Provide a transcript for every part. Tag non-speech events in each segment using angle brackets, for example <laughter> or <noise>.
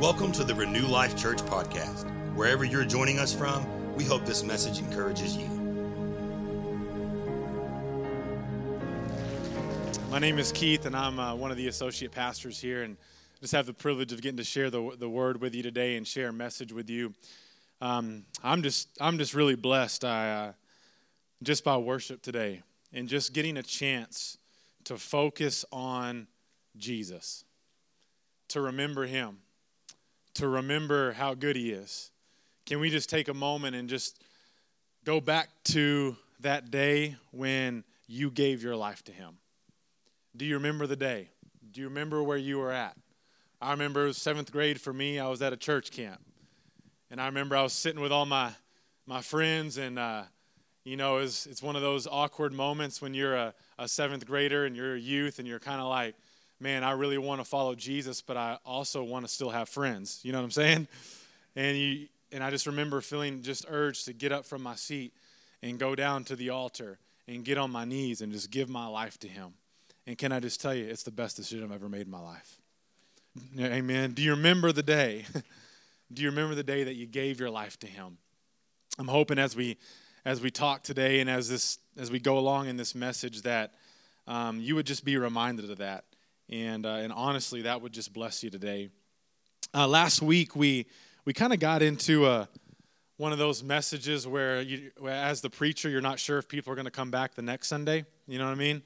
Welcome to the Renew Life Church podcast. Wherever you're joining us from, we hope this message encourages you. My name is Keith, and I'm uh, one of the associate pastors here, and just have the privilege of getting to share the, the word with you today and share a message with you. Um, I'm just I'm just really blessed. I uh, just by worship today and just getting a chance to focus on Jesus, to remember Him, to remember how good He is. Can we just take a moment and just go back to that day when you gave your life to Him? Do you remember the day? Do you remember where you were at? I remember seventh grade for me, I was at a church camp. And I remember I was sitting with all my, my friends, and, uh, you know, it's, it's one of those awkward moments when you're a, a seventh grader and you're a youth and you're kind of like, man, I really want to follow Jesus, but I also want to still have friends. You know what I'm saying? And you and I just remember feeling just urged to get up from my seat and go down to the altar and get on my knees and just give my life to him. And can I just tell you, it's the best decision I've ever made in my life. Amen. Do you remember the day? <laughs> Do you remember the day that you gave your life to him? I'm hoping as we as we talk today and as this as we go along in this message that um, you would just be reminded of that and uh, and honestly that would just bless you today. Uh, last week we we kind of got into a, one of those messages where you as the preacher you're not sure if people are going to come back the next sunday. You know what i mean?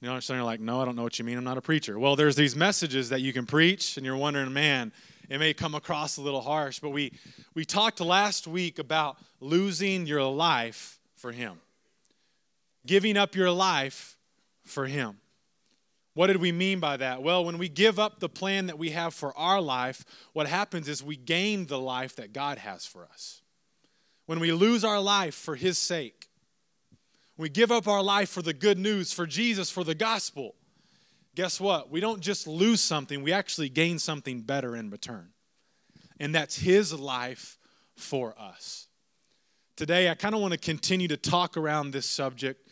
You know you're like no i don't know what you mean. I'm not a preacher. Well there's these messages that you can preach and you're wondering man it may come across a little harsh but we we talked last week about losing your life for him giving up your life for him what did we mean by that? Well, when we give up the plan that we have for our life, what happens is we gain the life that God has for us. When we lose our life for His sake, we give up our life for the good news, for Jesus, for the gospel, guess what? We don't just lose something, we actually gain something better in return. And that's His life for us. Today, I kind of want to continue to talk around this subject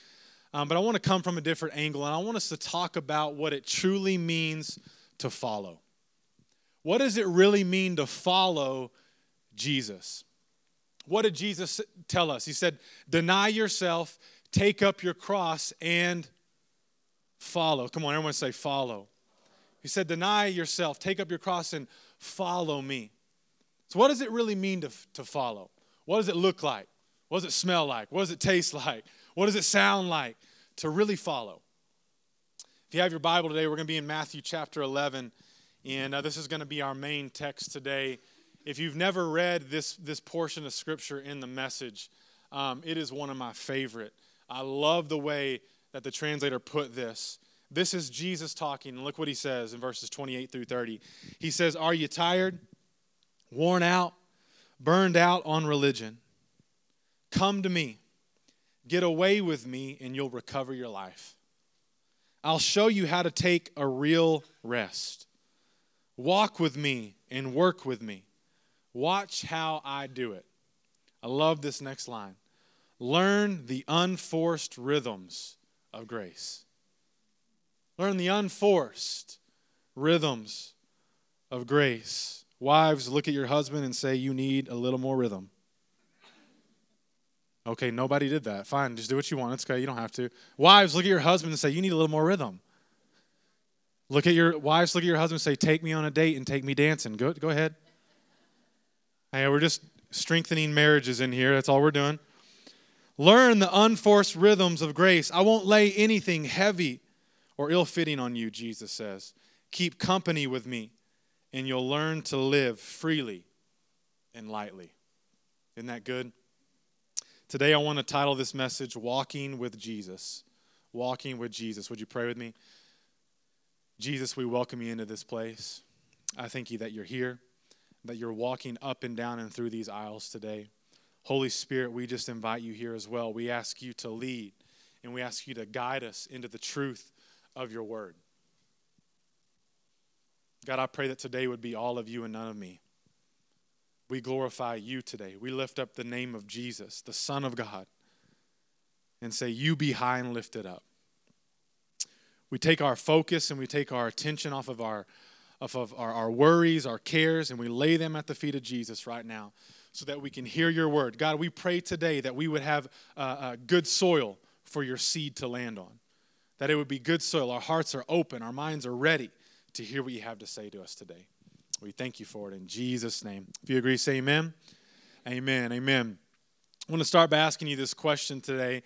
um, but I want to come from a different angle, and I want us to talk about what it truly means to follow. What does it really mean to follow Jesus? What did Jesus tell us? He said, Deny yourself, take up your cross, and follow. Come on, everyone say, Follow. He said, Deny yourself, take up your cross, and follow me. So, what does it really mean to, to follow? What does it look like? What does it smell like? What does it taste <laughs> like? What does it sound like? To really follow. If you have your Bible today, we're going to be in Matthew chapter 11, and uh, this is going to be our main text today. If you've never read this, this portion of Scripture in the message, um, it is one of my favorite. I love the way that the translator put this. This is Jesus talking, and look what he says in verses 28 through 30. He says, Are you tired, worn out, burned out on religion? Come to me. Get away with me and you'll recover your life. I'll show you how to take a real rest. Walk with me and work with me. Watch how I do it. I love this next line. Learn the unforced rhythms of grace. Learn the unforced rhythms of grace. Wives, look at your husband and say, You need a little more rhythm. Okay, nobody did that. Fine, just do what you want. It's okay. You don't have to. Wives, look at your husband and say, You need a little more rhythm. Look at your wives, look at your husband and say, Take me on a date and take me dancing. Go, go ahead. Hey, we're just strengthening marriages in here. That's all we're doing. Learn the unforced rhythms of grace. I won't lay anything heavy or ill fitting on you, Jesus says. Keep company with me, and you'll learn to live freely and lightly. Isn't that good? Today, I want to title this message Walking with Jesus. Walking with Jesus. Would you pray with me? Jesus, we welcome you into this place. I thank you that you're here, that you're walking up and down and through these aisles today. Holy Spirit, we just invite you here as well. We ask you to lead and we ask you to guide us into the truth of your word. God, I pray that today would be all of you and none of me we glorify you today. We lift up the name of Jesus, the Son of God, and say, You be high and lifted up. We take our focus and we take our attention off of our, of, of our, our worries, our cares, and we lay them at the feet of Jesus right now so that we can hear your word. God, we pray today that we would have uh, good soil for your seed to land on, that it would be good soil. Our hearts are open, our minds are ready to hear what you have to say to us today. We thank you for it in Jesus' name. If you agree, say amen. Amen. Amen. I want to start by asking you this question today.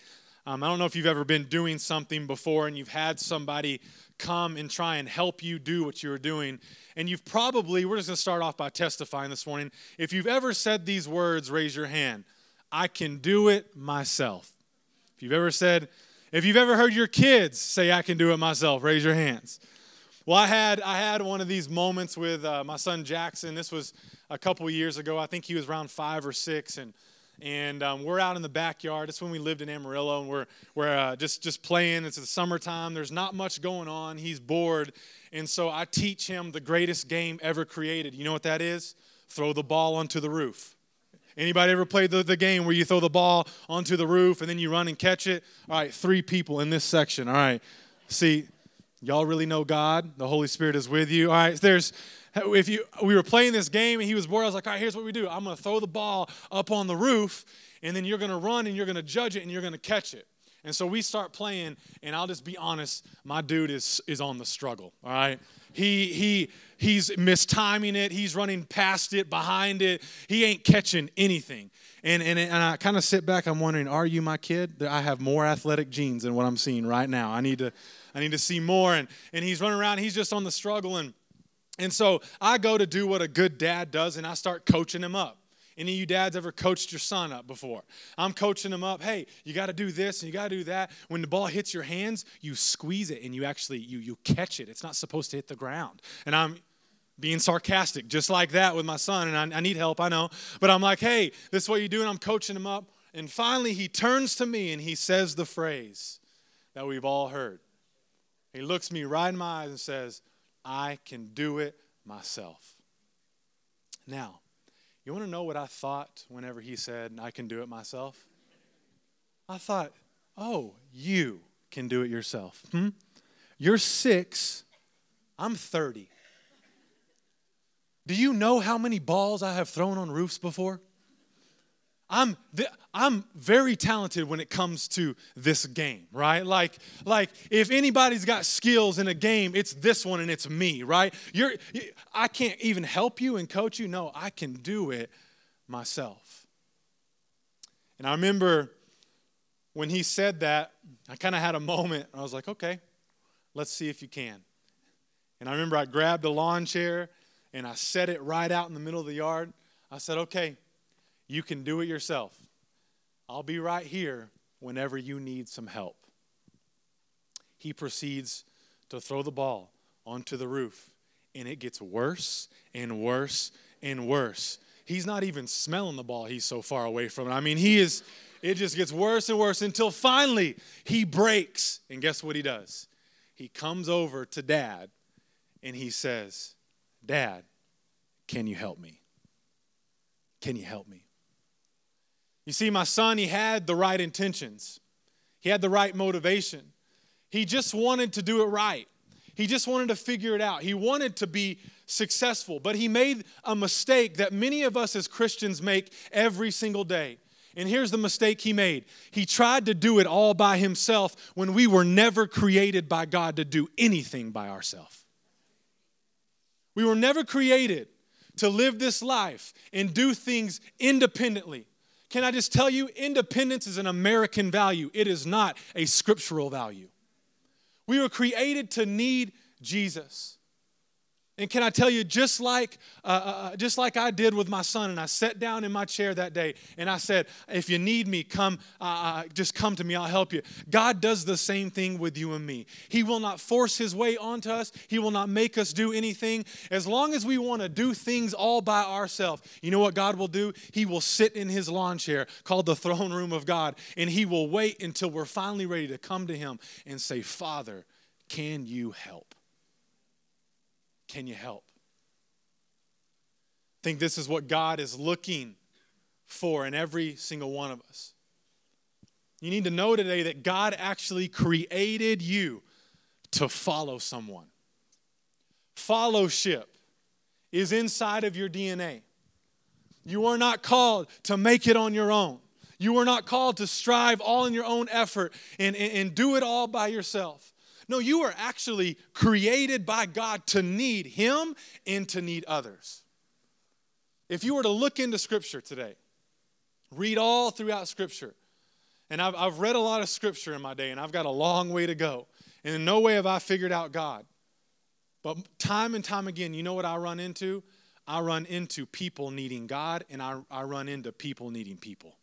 Um, I don't know if you've ever been doing something before and you've had somebody come and try and help you do what you were doing. And you've probably, we're just going to start off by testifying this morning. If you've ever said these words, raise your hand I can do it myself. If you've ever said, if you've ever heard your kids say, I can do it myself, raise your hands. Well, I had, I had one of these moments with uh, my son Jackson. This was a couple years ago. I think he was around five or six. And and um, we're out in the backyard. It's when we lived in Amarillo, and we're we're uh, just just playing. It's the summertime. There's not much going on. He's bored, and so I teach him the greatest game ever created. You know what that is? Throw the ball onto the roof. Anybody ever played the, the game where you throw the ball onto the roof and then you run and catch it? All right, three people in this section. All right, see, y'all really know God. The Holy Spirit is with you. All right, there's if you we were playing this game and he was bored, I was like, all right, here's what we do. I'm gonna throw the ball up on the roof, and then you're gonna run and you're gonna judge it and you're gonna catch it. And so we start playing, and I'll just be honest, my dude is is on the struggle. All right. He he he's mistiming it, he's running past it, behind it, he ain't catching anything. And, and, and I kind of sit back, I'm wondering, are you my kid? I have more athletic genes than what I'm seeing right now. I need to I need to see more. And and he's running around, he's just on the struggle and and so I go to do what a good dad does and I start coaching him up. Any of you dads ever coached your son up before? I'm coaching him up. Hey, you got to do this and you got to do that. When the ball hits your hands, you squeeze it and you actually you you catch it. It's not supposed to hit the ground. And I'm being sarcastic, just like that with my son. And I, I need help, I know. But I'm like, hey, this is what you do. And I'm coaching him up. And finally, he turns to me and he says the phrase that we've all heard. He looks me right in my eyes and says, I can do it myself. Now, you want to know what I thought whenever he said, I can do it myself? I thought, oh, you can do it yourself. Hmm? You're six, I'm 30. Do you know how many balls I have thrown on roofs before? I'm, I'm very talented when it comes to this game, right? Like, like if anybody's got skills in a game, it's this one and it's me, right? You're, I can't even help you and coach you. No, I can do it myself. And I remember when he said that, I kind of had a moment. I was like, okay, let's see if you can. And I remember I grabbed a lawn chair and I set it right out in the middle of the yard. I said, okay, you can do it yourself. I'll be right here whenever you need some help. He proceeds to throw the ball onto the roof, and it gets worse and worse and worse. He's not even smelling the ball, he's so far away from it. I mean, he is, it just gets worse and worse until finally he breaks. And guess what he does? He comes over to dad and he says, Dad, can you help me? Can you help me? You see, my son, he had the right intentions, he had the right motivation. He just wanted to do it right. He just wanted to figure it out. He wanted to be successful, but he made a mistake that many of us as Christians make every single day. And here's the mistake he made he tried to do it all by himself when we were never created by God to do anything by ourselves. We were never created to live this life and do things independently. Can I just tell you, independence is an American value, it is not a scriptural value. We were created to need Jesus. And can I tell you, just like, uh, uh, uh, just like I did with my son, and I sat down in my chair that day and I said, If you need me, come, uh, uh, just come to me, I'll help you. God does the same thing with you and me. He will not force His way onto us, He will not make us do anything. As long as we want to do things all by ourselves, you know what God will do? He will sit in His lawn chair called the throne room of God, and He will wait until we're finally ready to come to Him and say, Father, can you help? Can you help? I think this is what God is looking for in every single one of us. You need to know today that God actually created you to follow someone. Fellowship is inside of your DNA. You are not called to make it on your own. You are not called to strive all in your own effort and, and, and, do it all by yourself. No, you are actually created by God to need Him and to need others. If you were to look into Scripture today, read all throughout Scripture, and I've, I've read a lot of Scripture in my day, and I've got a long way to go. And in no way have I figured out God. But time and time again, you know what I run into? I run into people needing God, and I, I run into people needing people.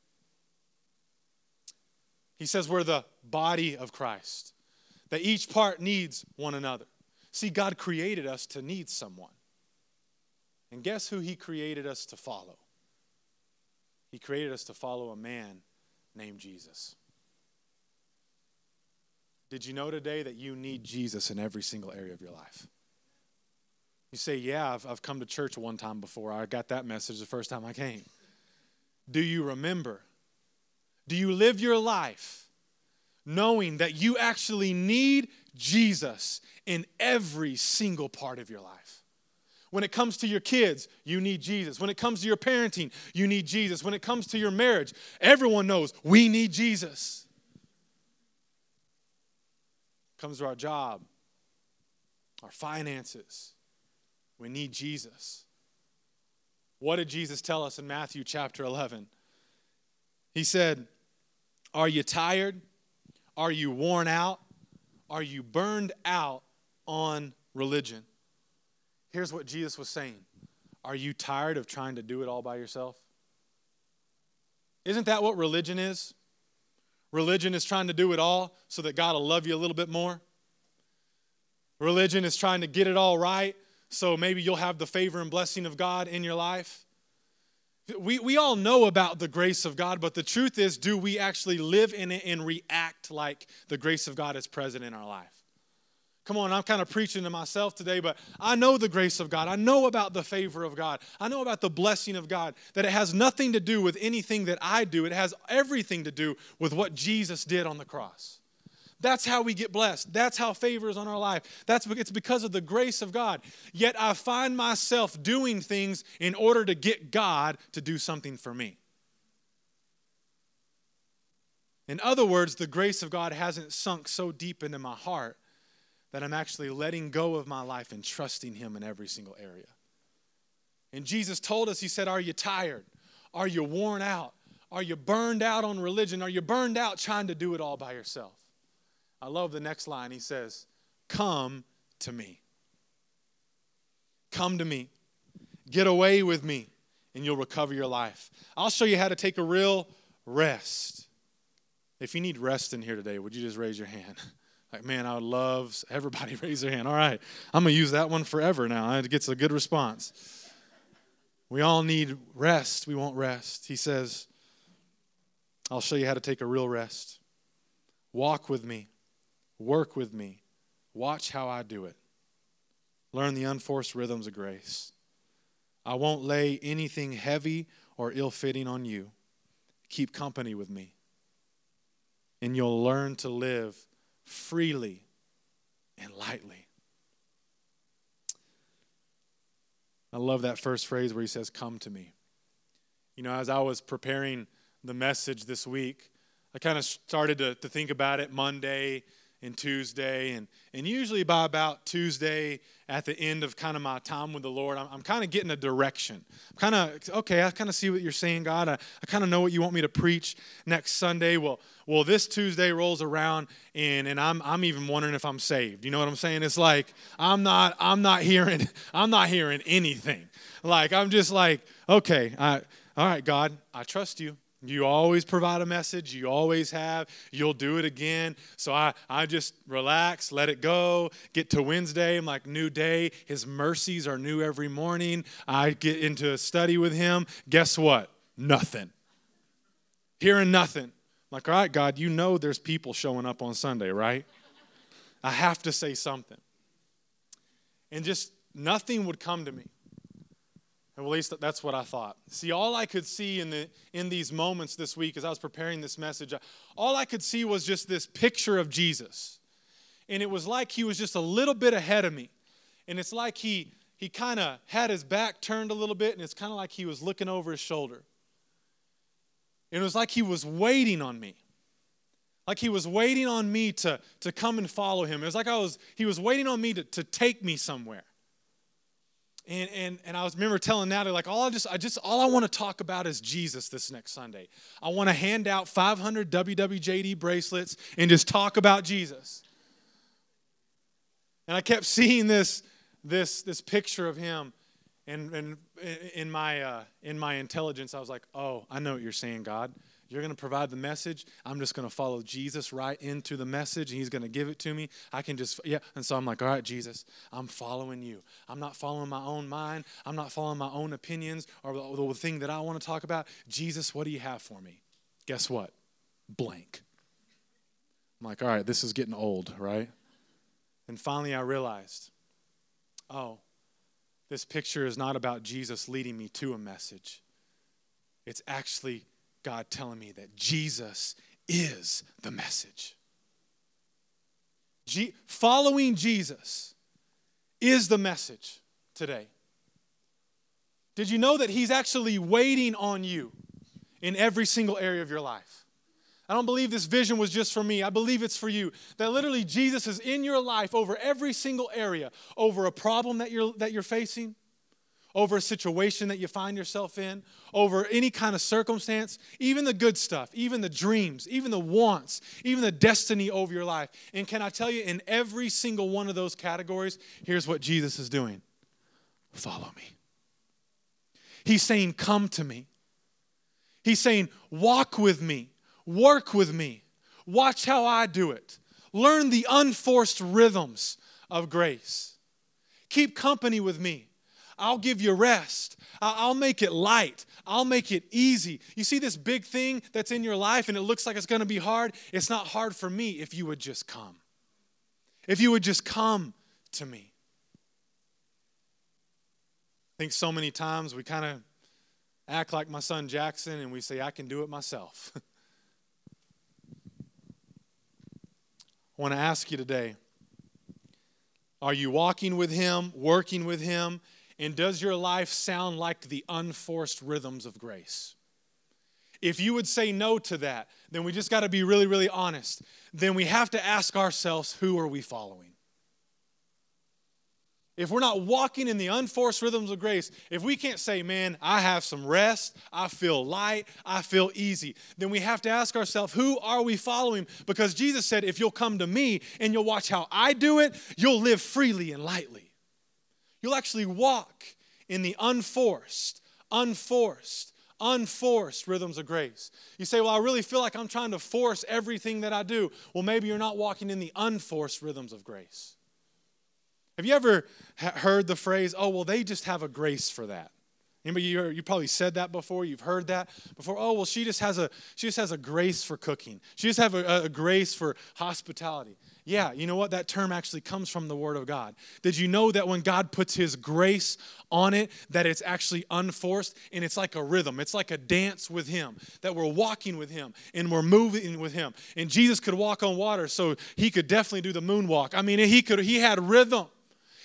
He says we're the body of Christ, that each part needs one another. See, God created us to need someone. And guess who He created us to follow? He created us to follow a man named Jesus. Did you know today that you need Jesus in every single area of your life? You say, Yeah, I've, I've come to church one time before. I got that message the first time I came. Do you remember do you live your life knowing that you actually need Jesus in every single part of your life? When it comes to your kids, you need Jesus. When it comes to your parenting, you need Jesus. When it comes to your marriage, everyone knows we need Jesus. Comes to our job, our finances, we need Jesus. What did Jesus tell us in Matthew chapter 11? He said, are you tired? Are you worn out? Are you burned out on religion? Here's what Jesus was saying Are you tired of trying to do it all by yourself? Isn't that what religion is? Religion is trying to do it all so that God will love you a little bit more. Religion is trying to get it all right so maybe you'll have the favor and blessing of God in your life. We, we all know about the grace of God, but the truth is, do we actually live in it and react like the grace of God is present in our life? Come on, I'm kind of preaching to myself today, but I know the grace of God. I know about the favor of God. I know about the blessing of God, that it has nothing to do with anything that I do. It has everything to do with what Jesus did on the cross. That's how we get blessed. That's how favor is on our life. That's it's because of the grace of God. Yet I find myself doing things in order to get God to do something for me. In other words, the grace of God hasn't sunk so deep into my heart that I'm actually letting go of my life and trusting Him in every single area. And Jesus told us, He said, Are you tired? Are you worn out? Are you burned out on religion? Are you burned out trying to do it all by yourself? I love the next line. He says, Come to me. Come to me. Get away with me, and you'll recover your life. I'll show you how to take a real rest. If you need rest in here today, would you just raise your hand? <laughs> Like, man, I would love everybody <laughs> raise their hand. All right, I'm going to use that one forever now. It gets a good response. We all need rest. We want rest. He says, I'll show you how to take a real rest. Walk with me. Work with me. Watch how I do it. Learn the unforced rhythms of grace. I won't lay anything heavy or ill fitting on you. Keep company with me. And you'll learn to live freely and lightly. I love that first phrase where he says, Come to me. You know, as I was preparing the message this week, I kind of started to, to think about it Monday and Tuesday. And, and usually by about Tuesday, at the end of kind of my time with the Lord, I'm, I'm kind of getting a direction. I'm kind of, okay, I kind of see what you're saying, God. I, I kind of know what you want me to preach next Sunday. Well, well, this Tuesday rolls around and, and I'm, I'm even wondering if I'm saved. You know what I'm saying? It's like, I'm not, I'm not hearing, <laughs> I'm not hearing anything. Like, I'm just like, okay, I, all right, God, I trust you. You always provide a message. You always have. You'll do it again. So I, I just relax, let it go. Get to Wednesday. I'm like, new day. His mercies are new every morning. I get into a study with him. Guess what? Nothing. Hearing nothing. I'm like, all right, God, you know there's people showing up on Sunday, right? I have to say something. And just nothing would come to me. At least that's what I thought. See, all I could see in, the, in these moments this week as I was preparing this message, all I could see was just this picture of Jesus. And it was like he was just a little bit ahead of me. and it's like he he kind of had his back turned a little bit, and it's kind of like he was looking over his shoulder. It was like he was waiting on me. Like he was waiting on me to, to come and follow him. It was like I was, he was waiting on me to, to take me somewhere. And, and, and I was remember telling Natalie, like, all I just, I just, all I want to talk about is Jesus this next Sunday. I want to hand out 500 WWJD bracelets and just talk about Jesus. And I kept <laughs> seeing this, this, this picture of him. And, and in, my, uh, in my intelligence, I was like, oh, I know what you're saying, God. You're going to provide the message. I'm just going to follow Jesus right into the message, and He's going to give it to me. I can just, yeah. And so I'm like, all right, Jesus, I'm following you. I'm not following my own mind. I'm not following my own opinions or the, the thing that I want to talk about. Jesus, what do you have for me? Guess what? Blank. I'm like, all right, this is getting old, right? And finally, I realized, oh, this picture is not about Jesus leading me to a message. It's actually God telling me that Jesus is the message. G- following Jesus is the message today. Did you know that He's actually waiting on you in every single area of your life? I don't believe this vision was just for me. I believe it's for you. That literally Jesus is in your life over every single area, over a problem that you're, that you're facing, over a situation that you find yourself in, over any kind of circumstance, even the good stuff, even the dreams, even the wants, even the destiny over your life. And can I tell you, in every single one of those categories, here's what Jesus is doing follow me. He's saying, Come to me. He's saying, Walk with me, work with me, watch how I do it, learn the unforced rhythms of grace. Keep company with me. I'll give you rest. I'll make it light. I'll make it easy. You see this big thing that's in your life and it looks like it's going to be hard? It's not hard for me if you would just come. If you would just come to me. I think so many times we kind of act like my son Jackson and we say, I can do it myself. <laughs> I want to ask you today are you walking with Him, working with Him? And does your life sound like the unforced rhythms of grace? If you would say no to that, then we just got to be really, really honest. Then we have to ask ourselves who are we following? If we're not walking in the unforced rhythms of grace, if we can't say, man, I have some rest, I feel light, I feel easy, then we have to ask ourselves, who are we following? Because Jesus said, if you'll come to me and you'll watch how I do it, you'll live freely and lightly. You'll actually walk in the unforced, unforced, unforced rhythms of grace. You say, Well, I really feel like I'm trying to force everything that I do. Well, maybe you're not walking in the unforced rhythms of grace. Have you ever heard the phrase, Oh, well, they just have a grace for that? Anybody, you, you probably said that before. You've heard that before. Oh, well, she just has a she just has a grace for cooking. She just have a, a grace for hospitality. Yeah, you know what? That term actually comes from the Word of God. Did you know that when God puts His grace on it, that it's actually unforced and it's like a rhythm? It's like a dance with Him, that we're walking with Him and we're moving with Him. And Jesus could walk on water, so He could definitely do the moonwalk. I mean, He could. He had rhythm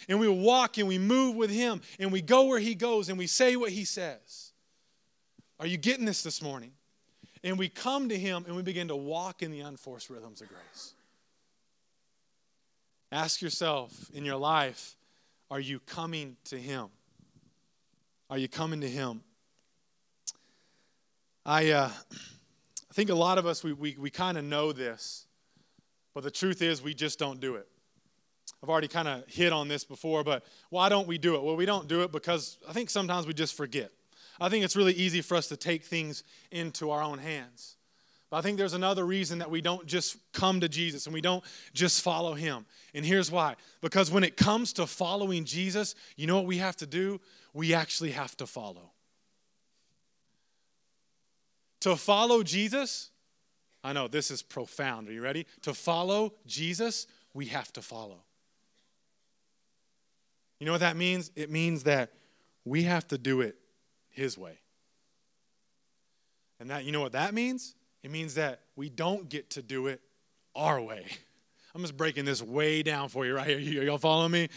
and we walk and we move with Him and we go where He goes and we say what He says. Are you getting this this morning? And we come to Him and we begin to walk in the unforced rhythms of grace. Ask yourself in your life are you coming to Him? Are you coming to Him? I, uh, <clears throat> I think a lot of us, we, we, we kind of know this, but the truth is we just don't do it. I've already kind of hit on this before, but why don't we do it? Well, we don't do it because I think sometimes we just forget. I think it's really easy for us to take things into our own hands. But I think there's another reason that we don't just come to Jesus and we don't just follow him. And here's why. Because when it comes to following Jesus, you know what we have to do? We actually have to follow. To follow Jesus, I know this is profound. Are you ready? To follow Jesus, we have to follow. You know what that means? It means that we have to do it His way. And that, you know what that means? It means that we don't get to do it our way. <laughs> I'm just breaking this way down for you right here. Y'all follow me?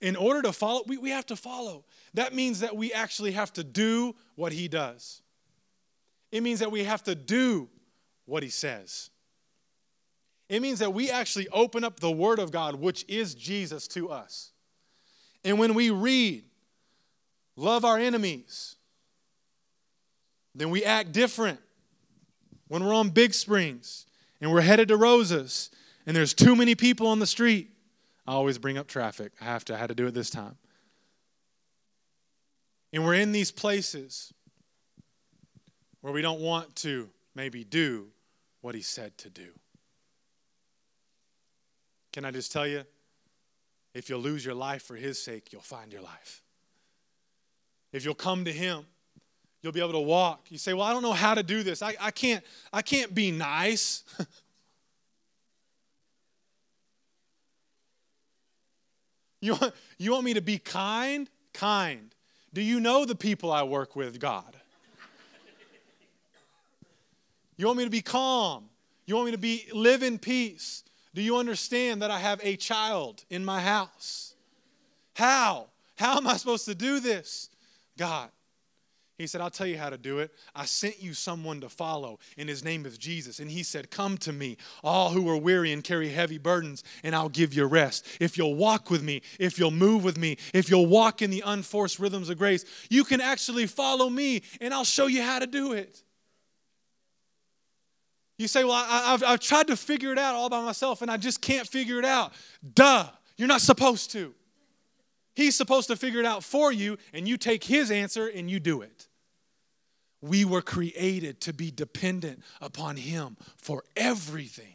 in order to follow, we, we have to follow. That means that we actually have to do what he does. It means that we have to do what he says. It means that we actually open up the Word of God, which is Jesus, to us. And when we read, love our enemies, then we act different. When we're on Big Springs and we're headed to Rosas and there's too many people on the street, I always bring up traffic. I have to, I had to do it this time. And we're in these places where we don't want to maybe do what he said to do. Can I just tell you? If you'll lose your life for his sake, you'll find your life. If you'll come to him, you'll be able to walk. You say, Well, I don't know how to do this. I, I can't, I can't be nice. <laughs> you, want, you want me to be kind? Kind. Do you know the people I work with, God? You want me to be calm? You want me to be live in peace? Do you understand that I have a child in my house? How? How am I supposed to do this? God. He said, I'll tell you how to do it. I sent you someone to follow, and his name is Jesus. And he said, Come to me, all who are weary and carry heavy burdens, and I'll give you rest. If you'll walk with me, if you'll move with me, if you'll walk in the unforced rhythms of grace, you can actually follow me, and I'll show you how to do it. You say, Well, I, have I've tried to figure it out all by myself and I just can't figure it out. Duh, you're not supposed to. He's supposed to figure it out for you, and you take his answer and you do it. We were created to be dependent upon him for everything.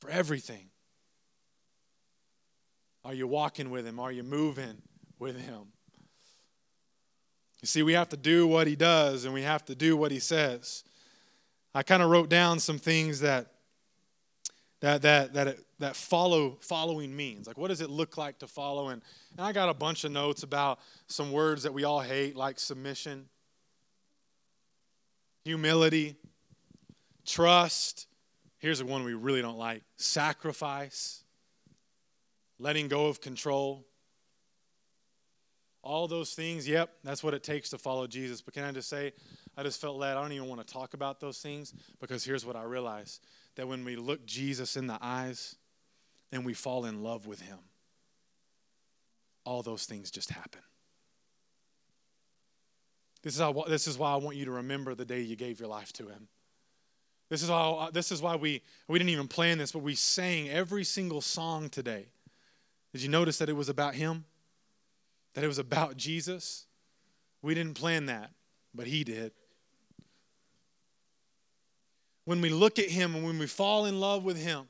For everything. Are you walking with him? Are you moving with him? You see, we have to do what he does and we have to do what he says. I kind of wrote down some things that that that that that follow following means. Like what does it look like to follow? And, and I got a bunch of notes about some words that we all hate, like submission, humility, trust. Here's the one we really don't like: sacrifice, letting go of control. All those things, yep, that's what it takes to follow Jesus. But can I just say, I just felt led. I don't even want to talk about those things because here's what I realized that when we look Jesus in the eyes and we fall in love with him, all those things just happen. This is, how, this is why I want you to remember the day you gave your life to him. This is, how, this is why we, we didn't even plan this, but we sang every single song today. Did you notice that it was about him? That it was about Jesus? We didn't plan that, but he did when we look at him and when we fall in love with him.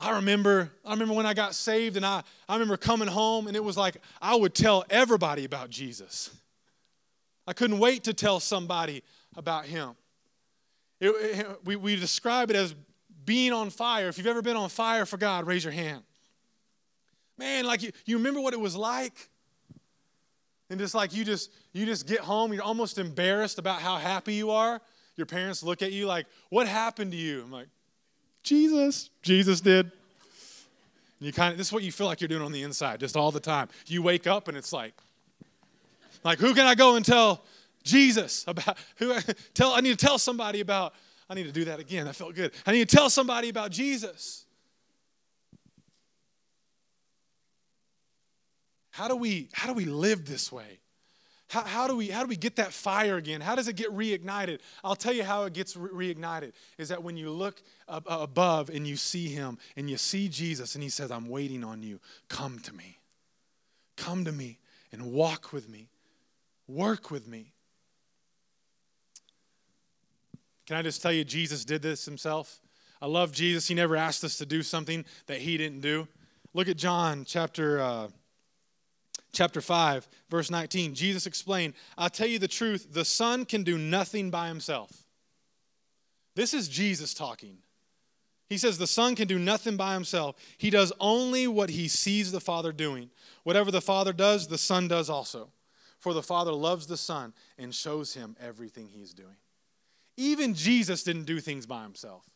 I remember, I remember when I got saved and I, I remember coming home and it was like I would tell everybody about Jesus. I couldn't wait to tell somebody about him. It, it, we, we describe it as being on fire. If you've ever been on fire for God, raise your hand. Man, like you, you remember what it was like? And just like you just you just get home, you're almost embarrassed about how happy you are your parents look at you like, What happened to you? I'm like, Jesus. Jesus did. And you kind of, this is what you feel like you're doing on the inside just all the time. You wake up and it's like, like, who can I go and tell Jesus about? <laughs> Who tell? I need to tell somebody about. I need to do that again. That felt good. I need to tell somebody about Jesus. How do we how do we live this way? How, how, do we, how do we get that fire again? How does it get reignited? I'll tell you how it gets re- reignited is that when you look uh, above and you see him and you see Jesus and he says, I'm waiting on you, come to me. Come to me and walk with me, work with me. Can I just tell you, Jesus did this himself? I love Jesus. He never asked us to do something that he didn't do. Look at John chapter. Uh, chapter 5, verse 19, Jesus explained, I'll tell you the truth, the Son can do nothing by himself. This is Jesus talking. He says the Son can do nothing by himself. He does only what he sees the Father doing. Whatever the Father does, the Son does also. For the Father loves the Son and shows him everything he's doing. Even Jesus didn't do things by himself.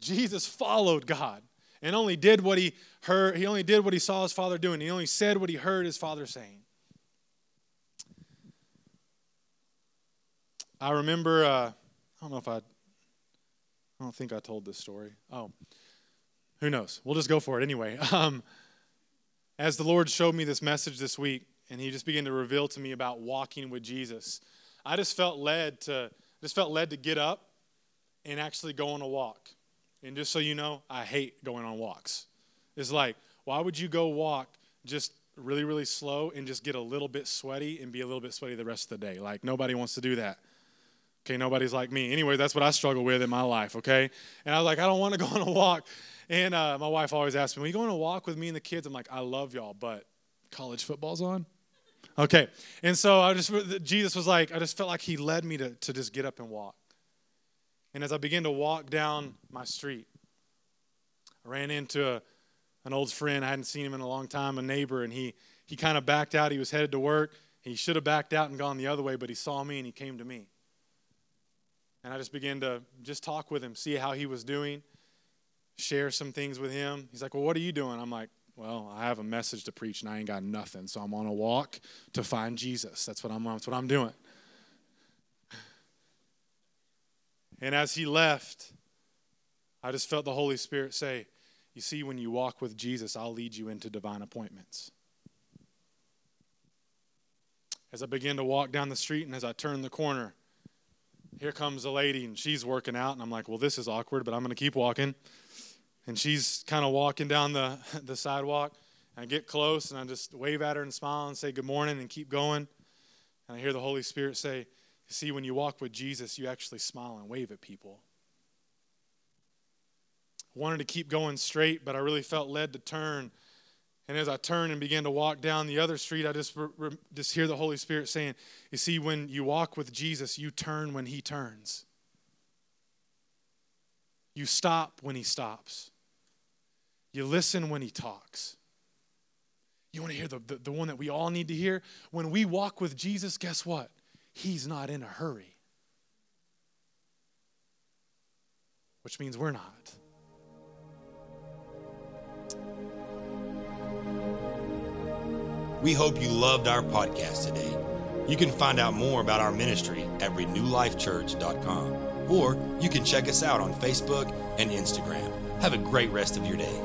Jesus followed God. And only did what he heard. He only did what he saw his father doing. He only said what he heard his father saying. I remember, uh, I don't know if I, I don't think I told this story. Oh, who knows? We'll just go for it anyway. <laughs> Um, as the Lord showed me this message this week, and He just began to reveal to me about walking with Jesus, I just felt led to just felt led to get up and actually go on a walk. And just so you know, I hate going on walks. It's like, why would you go walk just really, really slow and just get a little bit sweaty and be a little bit sweaty the rest of the day? Like, nobody wants to do that. Okay, nobody's like me. Anyway, that's what I struggle with in my life, okay? And I was like, I don't want to <laughs> go on a walk. And uh, my wife always asks me, Will you go on a walk with me and the kids? I'm like, I love y'all, but college football's on? Okay. And so I just, Jesus was like, I just felt like he led me to, to just get up and walk. And as I began to walk down my street, I ran into a, an old friend. I hadn't seen him in a long time, a neighbor, and he, he kind of backed out. He was headed to work. He should have backed out and gone the other way, but he saw me and he came to me. And I just began to just talk with him, see how he was doing, share some things with him. He's like, Well, what are you doing? I'm like, Well, I have a message to preach and I ain't got nothing. So I'm on a walk to find Jesus. That's what I'm that's what I'm doing. And as he left, I just felt the Holy Spirit say, You see, when you walk with Jesus, I'll lead you into divine appointments. As I began to walk down the street and as I turned the corner, here comes a lady and she's working out. And I'm like, Well, this is awkward, but I'm going to keep walking. And she's kind of walking down the, <laughs> the sidewalk. And I get close and I just wave at her and smile and say good morning and keep going. And I hear the Holy Spirit say, see, when you walk with Jesus, you actually smile and wave at people. Wanted to keep going straight, but I really felt led to turn. And as I turned and began to walk down the other street, I just, re- just hear the Holy Spirit saying, You see, when you walk with Jesus, you turn when He turns. You stop when He stops. You listen when He talks. You want to hear the, the, the one that we all need to hear? When we walk with Jesus, guess what? He's not in a hurry. Which means we're not. We hope you loved our podcast today. You can find out more about our ministry at renewlifechurch.com or you can check us out on Facebook and Instagram. Have a great rest of your day.